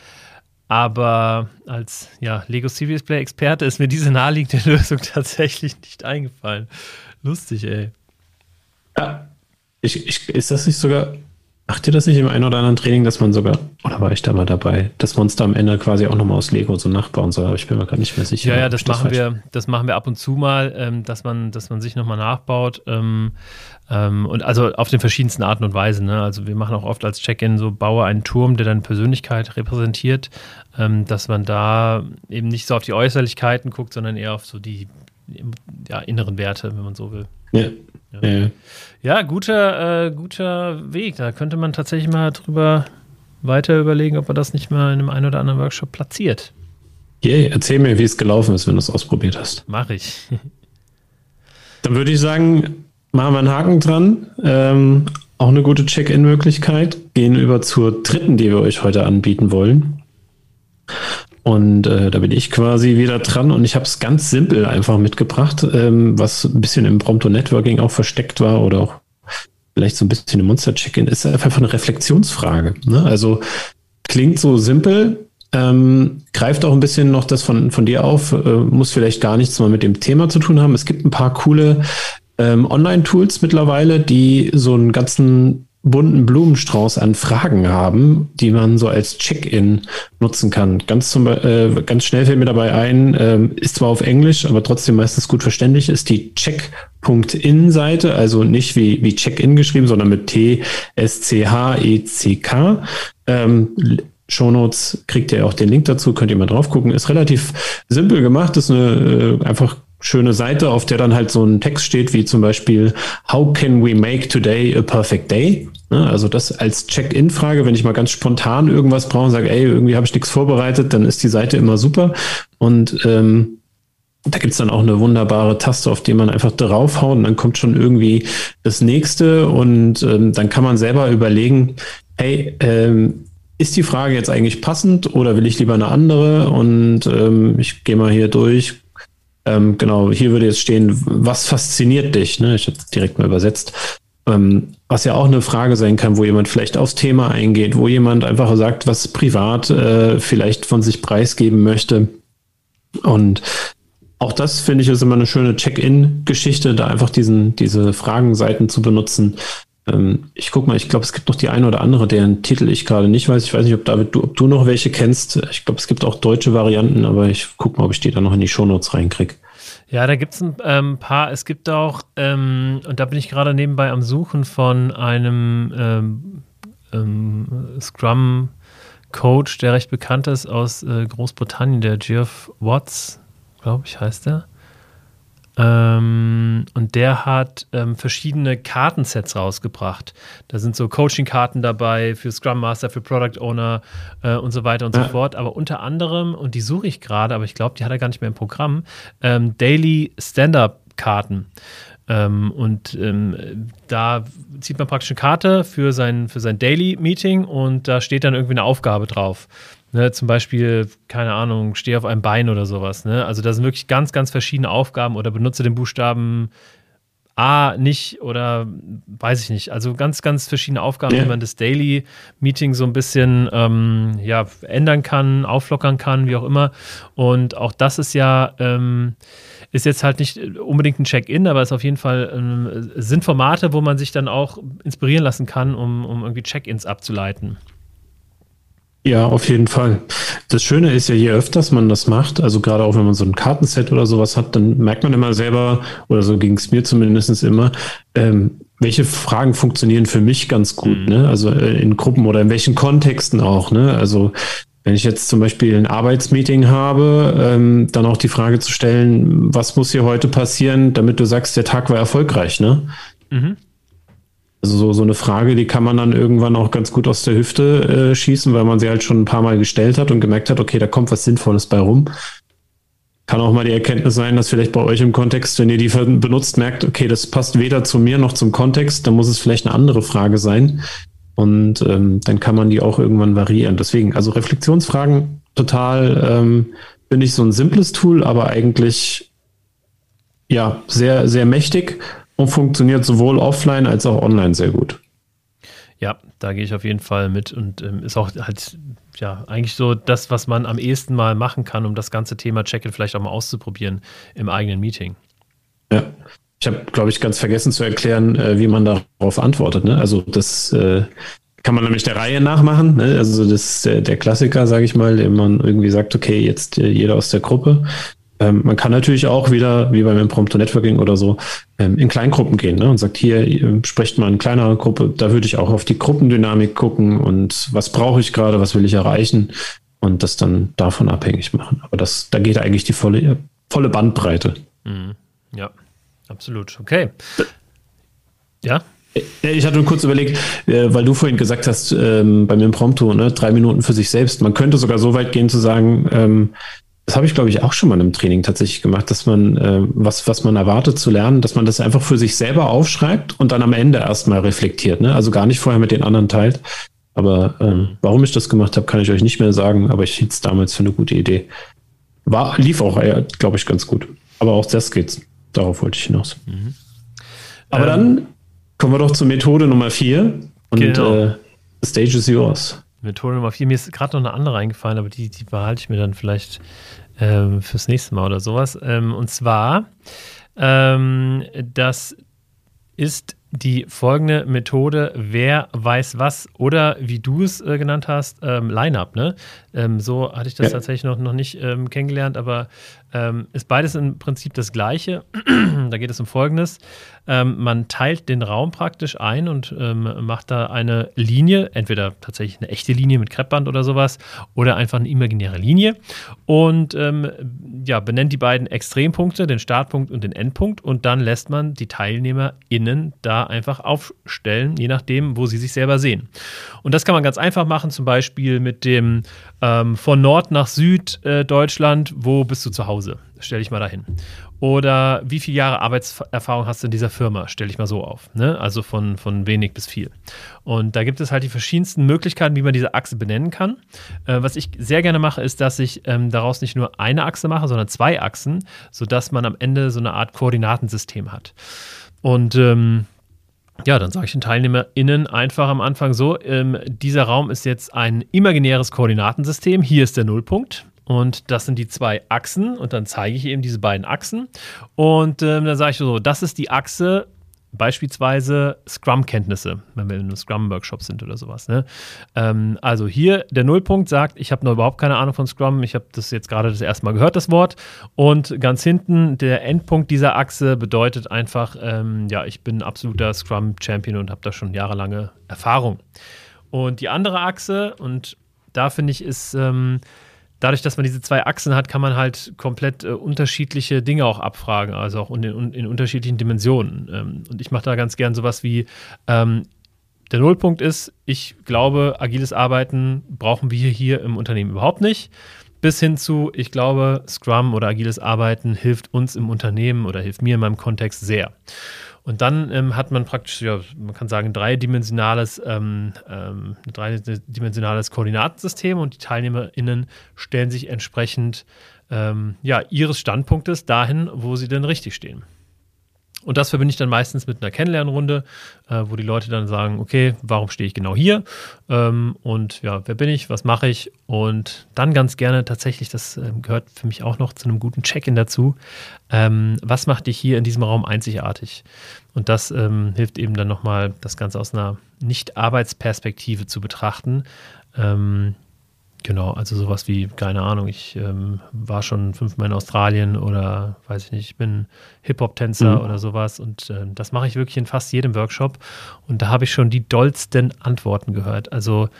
aber als ja, Lego Serious Play Experte ist mir diese naheliegende Lösung tatsächlich nicht eingefallen. Lustig, ey. Ja. Ich, ich, ist das nicht sogar, macht ihr das nicht im einen oder anderen Training, dass man sogar, oder war ich da mal dabei, dass Monster am Ende quasi auch nochmal aus Lego so nachbauen soll? Aber ich bin mir gar nicht mehr sicher. Ja, ja, das machen wir, das machen wir ab und zu mal, ähm, dass man, dass man sich nochmal nachbaut. Ähm, ähm, und also auf den verschiedensten Arten und Weisen. Ne? Also wir machen auch oft als Check-in so, baue einen Turm, der deine Persönlichkeit repräsentiert, ähm, dass man da eben nicht so auf die Äußerlichkeiten guckt, sondern eher auf so die ja, inneren Werte, wenn man so will. Ja. Ja, ja guter, äh, guter Weg. Da könnte man tatsächlich mal drüber weiter überlegen, ob man das nicht mal in einem einen oder anderen Workshop platziert. Yay, erzähl mir, wie es gelaufen ist, wenn du es ausprobiert hast. Mach ich. Dann würde ich sagen, machen wir einen Haken dran. Ähm, auch eine gute Check-in-Möglichkeit. Gehen über zur dritten, die wir euch heute anbieten wollen. Und äh, da bin ich quasi wieder dran und ich habe es ganz simpel einfach mitgebracht, ähm, was ein bisschen im Prompto Networking auch versteckt war oder auch vielleicht so ein bisschen im Monster-Check-In, ist einfach eine Reflexionsfrage. Ne? Also klingt so simpel, ähm, greift auch ein bisschen noch das von, von dir auf, äh, muss vielleicht gar nichts mal mit dem Thema zu tun haben. Es gibt ein paar coole ähm, Online-Tools mittlerweile, die so einen ganzen bunten Blumenstrauß an Fragen haben, die man so als Check-in nutzen kann. Ganz, zum, äh, ganz schnell fällt mir dabei ein, äh, ist zwar auf Englisch, aber trotzdem meistens gut verständlich, ist die Check.in-Seite, also nicht wie, wie Check-in geschrieben, sondern mit T-S-C-H-E-C-K. Ähm, Shownotes kriegt ihr auch den Link dazu, könnt ihr mal drauf gucken. Ist relativ simpel gemacht, ist eine äh, einfach schöne Seite, auf der dann halt so ein Text steht, wie zum Beispiel How can we make today a perfect day? Also das als Check-in-Frage, wenn ich mal ganz spontan irgendwas brauche und sage, ey, irgendwie habe ich nichts vorbereitet, dann ist die Seite immer super. Und ähm, da gibt's dann auch eine wunderbare Taste, auf die man einfach draufhaut und dann kommt schon irgendwie das nächste und ähm, dann kann man selber überlegen, hey, ähm, ist die Frage jetzt eigentlich passend oder will ich lieber eine andere? Und ähm, ich gehe mal hier durch, ähm, genau, hier würde jetzt stehen, was fasziniert dich? Ne? Ich habe direkt mal übersetzt. Ähm, was ja auch eine Frage sein kann, wo jemand vielleicht aufs Thema eingeht, wo jemand einfach sagt, was privat äh, vielleicht von sich preisgeben möchte. Und auch das finde ich ist immer eine schöne Check-in-Geschichte, da einfach diesen, diese Fragenseiten zu benutzen. Ähm, ich guck mal, ich glaube, es gibt noch die eine oder andere, deren Titel ich gerade nicht weiß. Ich weiß nicht, ob David, du, ob du noch welche kennst. Ich glaube, es gibt auch deutsche Varianten, aber ich gucke mal, ob ich die da noch in die Shownotes reinkriege. Ja, da gibt es ein ähm, paar. Es gibt auch, ähm, und da bin ich gerade nebenbei am Suchen von einem ähm, ähm Scrum-Coach, der recht bekannt ist aus äh, Großbritannien, der Geoff Watts, glaube ich, heißt der. Ähm, und der hat ähm, verschiedene Kartensets rausgebracht. Da sind so Coaching-Karten dabei für Scrum Master, für Product Owner äh, und so weiter und ja. so fort. Aber unter anderem, und die suche ich gerade, aber ich glaube, die hat er gar nicht mehr im Programm, ähm, Daily Stand-Up-Karten. Ähm, und ähm, da zieht man praktisch eine Karte für sein, für sein Daily Meeting und da steht dann irgendwie eine Aufgabe drauf. Ne, zum Beispiel, keine Ahnung, stehe auf einem Bein oder sowas. Ne? Also da sind wirklich ganz, ganz verschiedene Aufgaben oder benutze den Buchstaben A nicht oder weiß ich nicht. Also ganz, ganz verschiedene Aufgaben, ja. wie man das Daily Meeting so ein bisschen ähm, ja, ändern kann, auflockern kann, wie auch immer. Und auch das ist ja, ähm, ist jetzt halt nicht unbedingt ein Check-in, aber ist auf jeden Fall ähm, sind Formate, wo man sich dann auch inspirieren lassen kann, um, um irgendwie Check-ins abzuleiten. Ja, auf jeden Fall. Das Schöne ist ja, je öfters man das macht, also gerade auch wenn man so ein Kartenset oder sowas hat, dann merkt man immer selber, oder so ging es mir zumindest immer, ähm, welche Fragen funktionieren für mich ganz gut, mhm. ne? Also äh, in Gruppen oder in welchen Kontexten auch, ne? Also wenn ich jetzt zum Beispiel ein Arbeitsmeeting habe, ähm, dann auch die Frage zu stellen, was muss hier heute passieren, damit du sagst, der Tag war erfolgreich, ne? Mhm. Also so, so eine Frage, die kann man dann irgendwann auch ganz gut aus der Hüfte äh, schießen, weil man sie halt schon ein paar Mal gestellt hat und gemerkt hat, okay, da kommt was Sinnvolles bei rum. Kann auch mal die Erkenntnis sein, dass vielleicht bei euch im Kontext, wenn ihr die benutzt, merkt, okay, das passt weder zu mir noch zum Kontext, dann muss es vielleicht eine andere Frage sein, und ähm, dann kann man die auch irgendwann variieren. Deswegen, also Reflexionsfragen total, ähm, finde ich so ein simples Tool, aber eigentlich ja sehr, sehr mächtig und funktioniert sowohl offline als auch online sehr gut. Ja, da gehe ich auf jeden Fall mit und ähm, ist auch halt ja eigentlich so das, was man am ehesten mal machen kann, um das ganze Thema Check-in vielleicht auch mal auszuprobieren im eigenen Meeting. Ja. Ich habe, glaube ich, ganz vergessen zu erklären, äh, wie man darauf antwortet. Ne? Also das äh, kann man nämlich der Reihe nachmachen. Ne? Also das der, der Klassiker, sage ich mal, dem man irgendwie sagt, okay, jetzt äh, jeder aus der Gruppe. Ähm, man kann natürlich auch wieder, wie beim Impromptu Networking oder so, ähm, in Kleingruppen gehen ne? und sagt, hier sprecht mal in kleinerer Gruppe. Da würde ich auch auf die Gruppendynamik gucken und was brauche ich gerade, was will ich erreichen und das dann davon abhängig machen. Aber das, da geht eigentlich die volle, volle Bandbreite. Mhm. Ja, Absolut, okay. Ja? Ich hatte nur kurz überlegt, äh, weil du vorhin gesagt hast, ähm, beim Impromptu, ne, drei Minuten für sich selbst. Man könnte sogar so weit gehen zu sagen, ähm, das habe ich, glaube ich, auch schon mal im Training tatsächlich gemacht, dass man, äh, was, was man erwartet zu lernen, dass man das einfach für sich selber aufschreibt und dann am Ende erstmal reflektiert. Ne? Also gar nicht vorher mit den anderen teilt. Aber ähm, warum ich das gemacht habe, kann ich euch nicht mehr sagen, aber ich hielt es damals für eine gute Idee. War, lief auch, glaube ich, ganz gut. Aber auch das geht's. Darauf wollte ich hinaus. Mhm. Aber ähm, dann kommen wir doch zur Methode Nummer 4 und genau. äh, the stage is yours. Methode Nummer 4. Mir ist gerade noch eine andere eingefallen, aber die, die behalte ich mir dann vielleicht ähm, fürs nächste Mal oder sowas. Ähm, und zwar, ähm, das ist die folgende Methode, wer weiß was oder wie du es äh, genannt hast, ähm, Line-Up. Ne? Ähm, so hatte ich das ja. tatsächlich noch, noch nicht ähm, kennengelernt, aber ähm, ist beides im Prinzip das Gleiche. da geht es um Folgendes. Ähm, man teilt den Raum praktisch ein und ähm, macht da eine Linie, entweder tatsächlich eine echte Linie mit Kreppband oder sowas oder einfach eine imaginäre Linie und ähm, ja, benennt die beiden Extrempunkte, den Startpunkt und den Endpunkt und dann lässt man die TeilnehmerInnen da einfach aufstellen, je nachdem, wo sie sich selber sehen. Und das kann man ganz einfach machen, zum Beispiel mit dem ähm, von Nord nach Süd äh, Deutschland, wo bist du zu Hause? Stell dich mal dahin. Oder wie viele Jahre Arbeitserfahrung hast du in dieser Firma? Stell dich mal so auf. Ne? Also von, von wenig bis viel. Und da gibt es halt die verschiedensten Möglichkeiten, wie man diese Achse benennen kann. Äh, was ich sehr gerne mache, ist, dass ich ähm, daraus nicht nur eine Achse mache, sondern zwei Achsen, sodass man am Ende so eine Art Koordinatensystem hat. Und ähm, ja, dann sage ich den TeilnehmerInnen einfach am Anfang so: ähm, Dieser Raum ist jetzt ein imaginäres Koordinatensystem. Hier ist der Nullpunkt. Und das sind die zwei Achsen. Und dann zeige ich eben diese beiden Achsen. Und ähm, dann sage ich so: Das ist die Achse Beispielsweise Scrum-Kenntnisse, wenn wir in einem Scrum-Workshop sind oder sowas. Ne? Ähm, also hier der Nullpunkt sagt, ich habe noch überhaupt keine Ahnung von Scrum, ich habe das jetzt gerade das erste Mal gehört, das Wort. Und ganz hinten der Endpunkt dieser Achse bedeutet einfach, ähm, ja, ich bin absoluter Scrum-Champion und habe da schon jahrelange Erfahrung. Und die andere Achse, und da finde ich, ist ähm, dadurch, dass man diese zwei Achsen hat, kann man halt komplett äh, unterschiedliche Dinge auch abfragen, also auch in, in unterschiedlichen Dimensionen. Ähm, und ich mache da ganz gern sowas wie, ähm, der Nullpunkt ist, ich glaube, agiles Arbeiten brauchen wir hier im Unternehmen überhaupt nicht. Bis hin zu, ich glaube, Scrum oder agiles Arbeiten hilft uns im Unternehmen oder hilft mir in meinem Kontext sehr. Und dann ähm, hat man praktisch, ja, man kann sagen, dreidimensionales, ähm, ähm, dreidimensionales Koordinatensystem und die TeilnehmerInnen stellen sich entsprechend ähm, ja, ihres Standpunktes dahin, wo sie denn richtig stehen. Und das verbinde ich dann meistens mit einer Kennenlernrunde, äh, wo die Leute dann sagen, okay, warum stehe ich genau hier? Ähm, und ja, wer bin ich? Was mache ich? Und dann ganz gerne tatsächlich, das äh, gehört für mich auch noch zu einem guten Check-in dazu, ähm, was macht dich hier in diesem Raum einzigartig? Und das ähm, hilft eben dann nochmal, das Ganze aus einer Nicht-Arbeitsperspektive zu betrachten. Genau, also sowas wie, keine Ahnung, ich ähm, war schon fünfmal in Australien oder weiß ich nicht, ich bin Hip-Hop-Tänzer mhm. oder sowas und äh, das mache ich wirklich in fast jedem Workshop und da habe ich schon die dollsten Antworten gehört. Also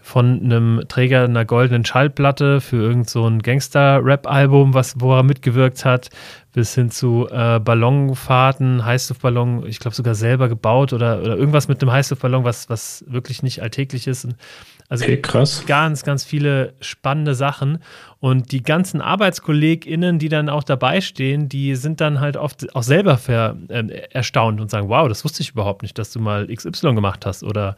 von einem Träger einer goldenen Schallplatte für irgend so ein Gangster-Rap-Album, was, wo er mitgewirkt hat, bis hin zu äh, Ballonfahrten, Heißluftballon, ich glaube sogar selber gebaut oder, oder irgendwas mit einem Heißluftballon, was, was wirklich nicht alltäglich ist. Also okay, krass. ganz, ganz viele spannende Sachen. Und die ganzen ArbeitskollegInnen, die dann auch dabei stehen, die sind dann halt oft auch selber ver, äh, erstaunt und sagen, wow, das wusste ich überhaupt nicht, dass du mal XY gemacht hast oder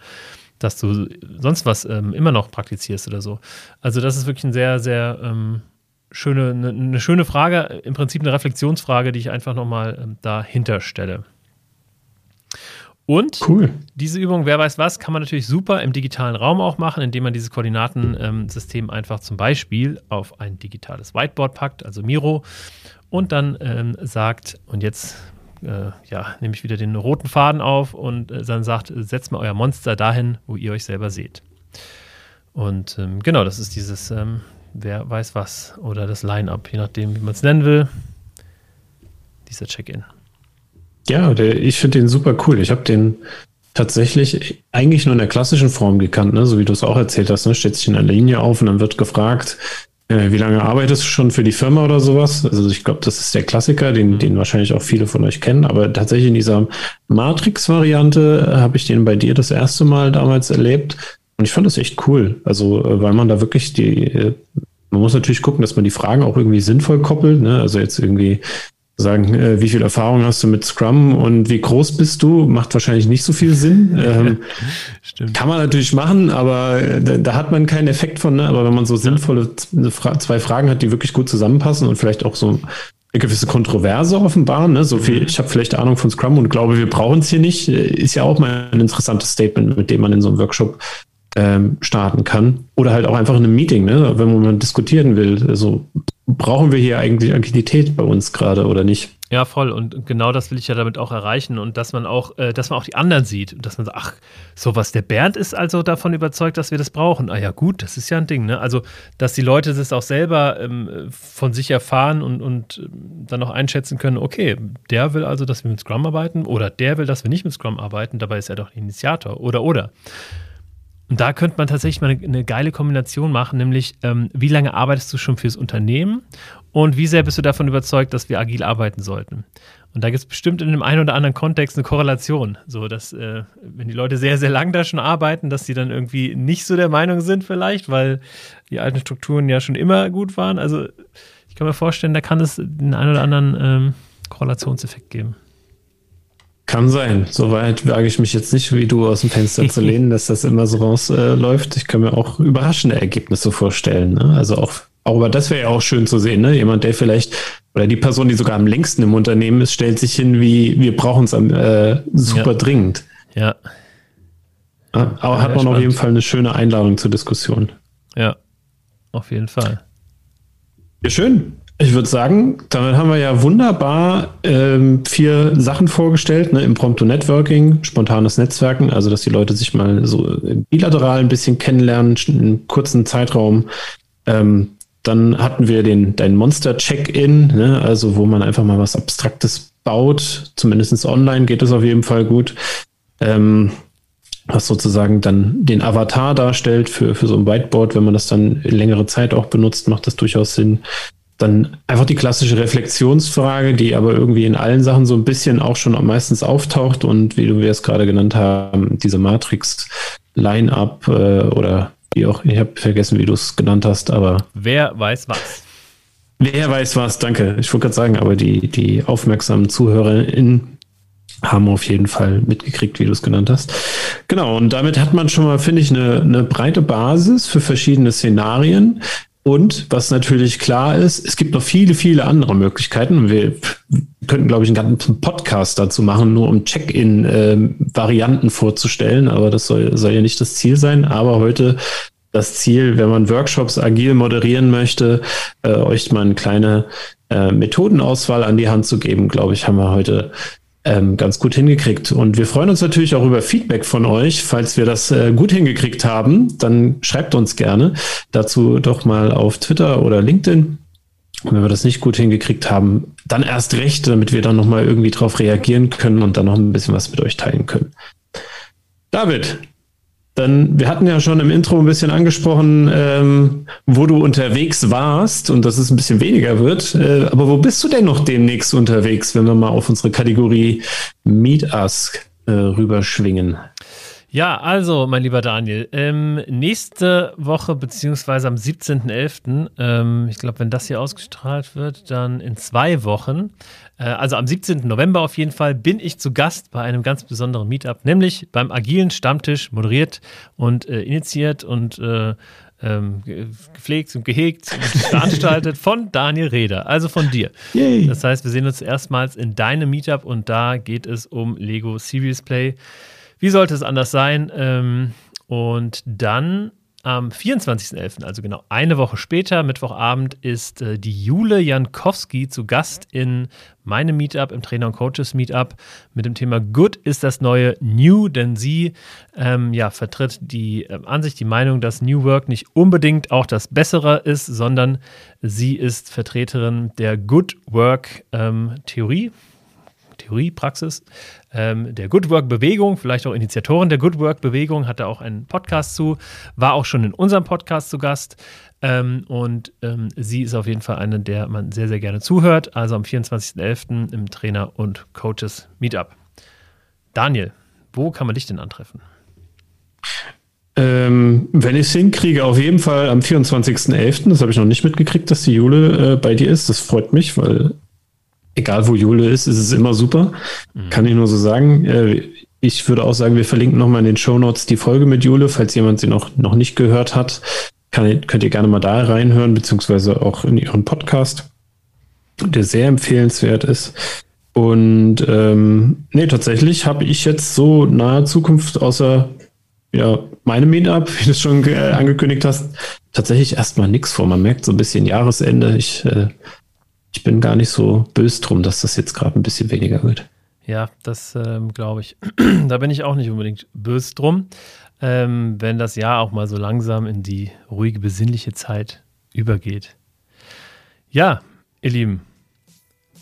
dass du sonst was ähm, immer noch praktizierst oder so. Also das ist wirklich ein sehr, sehr ähm, schöne, eine, eine, schöne Frage, im Prinzip eine Reflexionsfrage, die ich einfach nochmal ähm, dahinter stelle. Und cool. diese Übung, wer weiß was, kann man natürlich super im digitalen Raum auch machen, indem man dieses Koordinatensystem einfach zum Beispiel auf ein digitales Whiteboard packt, also Miro, und dann ähm, sagt, und jetzt äh, ja, nehme ich wieder den roten Faden auf und äh, dann sagt, setzt mal euer Monster dahin, wo ihr euch selber seht. Und ähm, genau, das ist dieses, ähm, wer weiß was, oder das Line-Up, je nachdem, wie man es nennen will, dieser Check-in. Ja, der, ich finde den super cool. Ich habe den tatsächlich eigentlich nur in der klassischen Form gekannt, ne? so wie du es auch erzählt hast. Ne? Steht sich in der Linie auf und dann wird gefragt, äh, wie lange arbeitest du schon für die Firma oder sowas? Also ich glaube, das ist der Klassiker, den, mhm. den wahrscheinlich auch viele von euch kennen. Aber tatsächlich in dieser Matrix-Variante äh, habe ich den bei dir das erste Mal damals erlebt. Und ich fand das echt cool. Also, äh, weil man da wirklich die, äh, man muss natürlich gucken, dass man die Fragen auch irgendwie sinnvoll koppelt. Ne? Also jetzt irgendwie sagen, äh, wie viel Erfahrung hast du mit Scrum und wie groß bist du, macht wahrscheinlich nicht so viel Sinn. Ähm, Stimmt. Kann man natürlich machen, aber äh, da, da, hat man keinen Effekt von. Ne? Aber wenn man so sinnvolle Fra zwei Fragen hat, die wirklich gut zusammenpassen und vielleicht auch so eine gewisse Kontroverse offenbaren, ne? so viel, mhm. ich habe vielleicht Ahnung von Scrum und glaube, wir brauchen es hier nicht, äh, ist ja auch mal ein interessantes Statement, mit dem man in so einem Workshop ähm, starten kann. Oder halt auch einfach in einem Meeting, ne? wenn man diskutieren will. Also brauchen wir hier eigentlich Agilität bei uns gerade oder nicht? Ja, voll. Und genau das will ich ja damit auch erreichen. Und dass man auch, äh, dass man auch die anderen sieht. Und dass man sagt, ach, sowas, der Bernd ist also davon überzeugt, dass wir das brauchen. Ah ja, gut, das ist ja ein Ding, ne? Also, dass die Leute das auch selber ähm, von sich erfahren und, und ähm, dann auch einschätzen können, okay, der will also, dass wir mit Scrum arbeiten oder der will, dass wir nicht mit Scrum arbeiten, dabei ist er doch Initiator oder oder. Und da könnte man tatsächlich mal eine, eine geile Kombination machen, nämlich ähm, wie lange arbeitest du schon fürs Unternehmen und wie sehr bist du davon überzeugt, dass wir agil arbeiten sollten. Und da gibt es bestimmt in dem einen oder anderen Kontext eine Korrelation, so dass äh, wenn die Leute sehr, sehr lang da schon arbeiten, dass sie dann irgendwie nicht so der Meinung sind vielleicht, weil die alten Strukturen ja schon immer gut waren. Also ich kann mir vorstellen, da kann es den einen oder anderen ähm, Korrelationseffekt geben. Kann sein. Soweit wage ich mich jetzt nicht, wie du aus dem Fenster zu lehnen, dass das immer so rausläuft. Äh, ich kann mir auch überraschende Ergebnisse vorstellen. Ne? Also auch, auch aber das wäre ja auch schön zu sehen. Ne? Jemand, der vielleicht, oder die Person, die sogar am längsten im Unternehmen ist, stellt sich hin, wie wir brauchen es äh, super ja. dringend. Ja. ja aber ja, hat man spannend. auf jeden Fall eine schöne Einladung zur Diskussion. Ja, auf jeden Fall. Ja, schön. Ich würde sagen, damit haben wir ja wunderbar ähm, vier Sachen vorgestellt. Ne? Impromptu Networking, spontanes Netzwerken, also dass die Leute sich mal so bilateral ein bisschen kennenlernen, in kurzen Zeitraum. Ähm, dann hatten wir den dein Monster-Check-In, ne? also wo man einfach mal was Abstraktes baut. Zumindest online geht es auf jeden Fall gut. Ähm, was sozusagen dann den Avatar darstellt für, für so ein Whiteboard. Wenn man das dann längere Zeit auch benutzt, macht das durchaus Sinn. Dann einfach die klassische Reflexionsfrage, die aber irgendwie in allen Sachen so ein bisschen auch schon meistens auftaucht und wie du wir es gerade genannt haben, diese Matrix-Line-Up äh, oder wie auch, ich habe vergessen, wie du es genannt hast, aber. Wer weiß was? Wer weiß was, danke. Ich wollte gerade sagen, aber die, die aufmerksamen ZuhörerInnen haben auf jeden Fall mitgekriegt, wie du es genannt hast. Genau, und damit hat man schon mal, finde ich, eine, eine breite Basis für verschiedene Szenarien. Und was natürlich klar ist, es gibt noch viele, viele andere Möglichkeiten. Wir könnten, glaube ich, einen ganzen Podcast dazu machen, nur um Check-in-Varianten ähm, vorzustellen. Aber das soll, soll ja nicht das Ziel sein. Aber heute das Ziel, wenn man Workshops agil moderieren möchte, äh, euch mal eine kleine äh, Methodenauswahl an die Hand zu geben, glaube ich, haben wir heute ähm, ganz gut hingekriegt. Und wir freuen uns natürlich auch über Feedback von euch. Falls wir das äh, gut hingekriegt haben, dann schreibt uns gerne dazu doch mal auf Twitter oder LinkedIn. Wenn wir das nicht gut hingekriegt haben, dann erst recht, damit wir dann nochmal irgendwie drauf reagieren können und dann noch ein bisschen was mit euch teilen können. David, dann, wir hatten ja schon im Intro ein bisschen angesprochen, ähm, wo du unterwegs warst und dass es ein bisschen weniger wird. Äh, aber wo bist du denn noch demnächst unterwegs, wenn wir mal auf unsere Kategorie Meet Us äh, rüberschwingen? Ja, also, mein lieber Daniel, ähm, nächste Woche beziehungsweise am 17.11., ähm, ich glaube, wenn das hier ausgestrahlt wird, dann in zwei Wochen, äh, also am 17. November auf jeden Fall, bin ich zu Gast bei einem ganz besonderen Meetup, nämlich beim Agilen Stammtisch, moderiert und äh, initiiert und äh, ähm, gepflegt und gehegt und veranstaltet von Daniel Reder, also von dir. Yay. Das heißt, wir sehen uns erstmals in deinem Meetup und da geht es um Lego Serious Play. Wie sollte es anders sein? Ähm, und dann am 24.11., also genau eine Woche später, Mittwochabend, ist äh, die Jule Jankowski zu Gast in meinem Meetup, im Trainer- und Coaches Meetup, mit dem Thema Good ist das neue New, denn sie ähm, ja, vertritt die äh, Ansicht, die Meinung, dass New Work nicht unbedingt auch das Bessere ist, sondern sie ist Vertreterin der Good Work ähm, Theorie. Theorie, Praxis, ähm, der Good Work Bewegung, vielleicht auch Initiatorin der Good Work Bewegung, hatte auch einen Podcast zu, war auch schon in unserem Podcast zu Gast. Ähm, und ähm, sie ist auf jeden Fall eine, der man sehr, sehr gerne zuhört. Also am 24.11. im Trainer- und Coaches Meetup. Daniel, wo kann man dich denn antreffen? Ähm, wenn ich es hinkriege, auf jeden Fall am 24.11. Das habe ich noch nicht mitgekriegt, dass die Jule äh, bei dir ist. Das freut mich, weil egal wo Jule ist, ist es immer super. Mhm. Kann ich nur so sagen. Äh, ich würde auch sagen, wir verlinken nochmal in den Show Notes die Folge mit Jule, falls jemand sie noch, noch nicht gehört hat. Kann, könnt ihr gerne mal da reinhören, beziehungsweise auch in ihren Podcast, der sehr empfehlenswert ist. Und ähm, nee, tatsächlich habe ich jetzt so nahe Zukunft, außer ja, meine Meetup, wie du es schon äh, angekündigt hast, tatsächlich erstmal nichts vor. Man merkt so ein bisschen Jahresende. Ich äh, ich bin gar nicht so böse drum, dass das jetzt gerade ein bisschen weniger wird. Ja, das ähm, glaube ich. da bin ich auch nicht unbedingt böse drum, ähm, wenn das Jahr auch mal so langsam in die ruhige, besinnliche Zeit übergeht. Ja, ihr Lieben,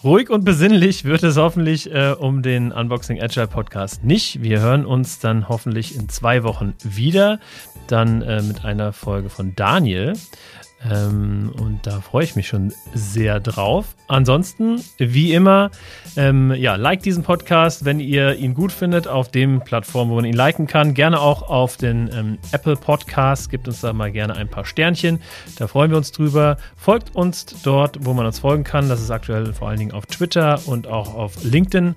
ruhig und besinnlich wird es hoffentlich äh, um den Unboxing Agile Podcast nicht. Wir hören uns dann hoffentlich in zwei Wochen wieder, dann äh, mit einer Folge von Daniel. Ähm, und da freue ich mich schon sehr drauf. Ansonsten, wie immer, ähm, ja, like diesen Podcast, wenn ihr ihn gut findet, auf dem Plattform, wo man ihn liken kann. Gerne auch auf den ähm, Apple Podcast. Gebt uns da mal gerne ein paar Sternchen. Da freuen wir uns drüber. Folgt uns dort, wo man uns folgen kann. Das ist aktuell vor allen Dingen auf Twitter und auch auf LinkedIn.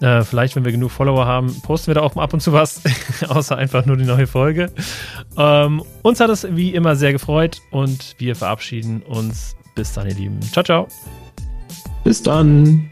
Äh, vielleicht, wenn wir genug Follower haben, posten wir da auch mal ab und zu was, außer einfach nur die neue Folge. Ähm, uns hat es wie immer sehr gefreut und wir verabschieden uns. Bis dann, ihr Lieben. Ciao, ciao. Bis dann.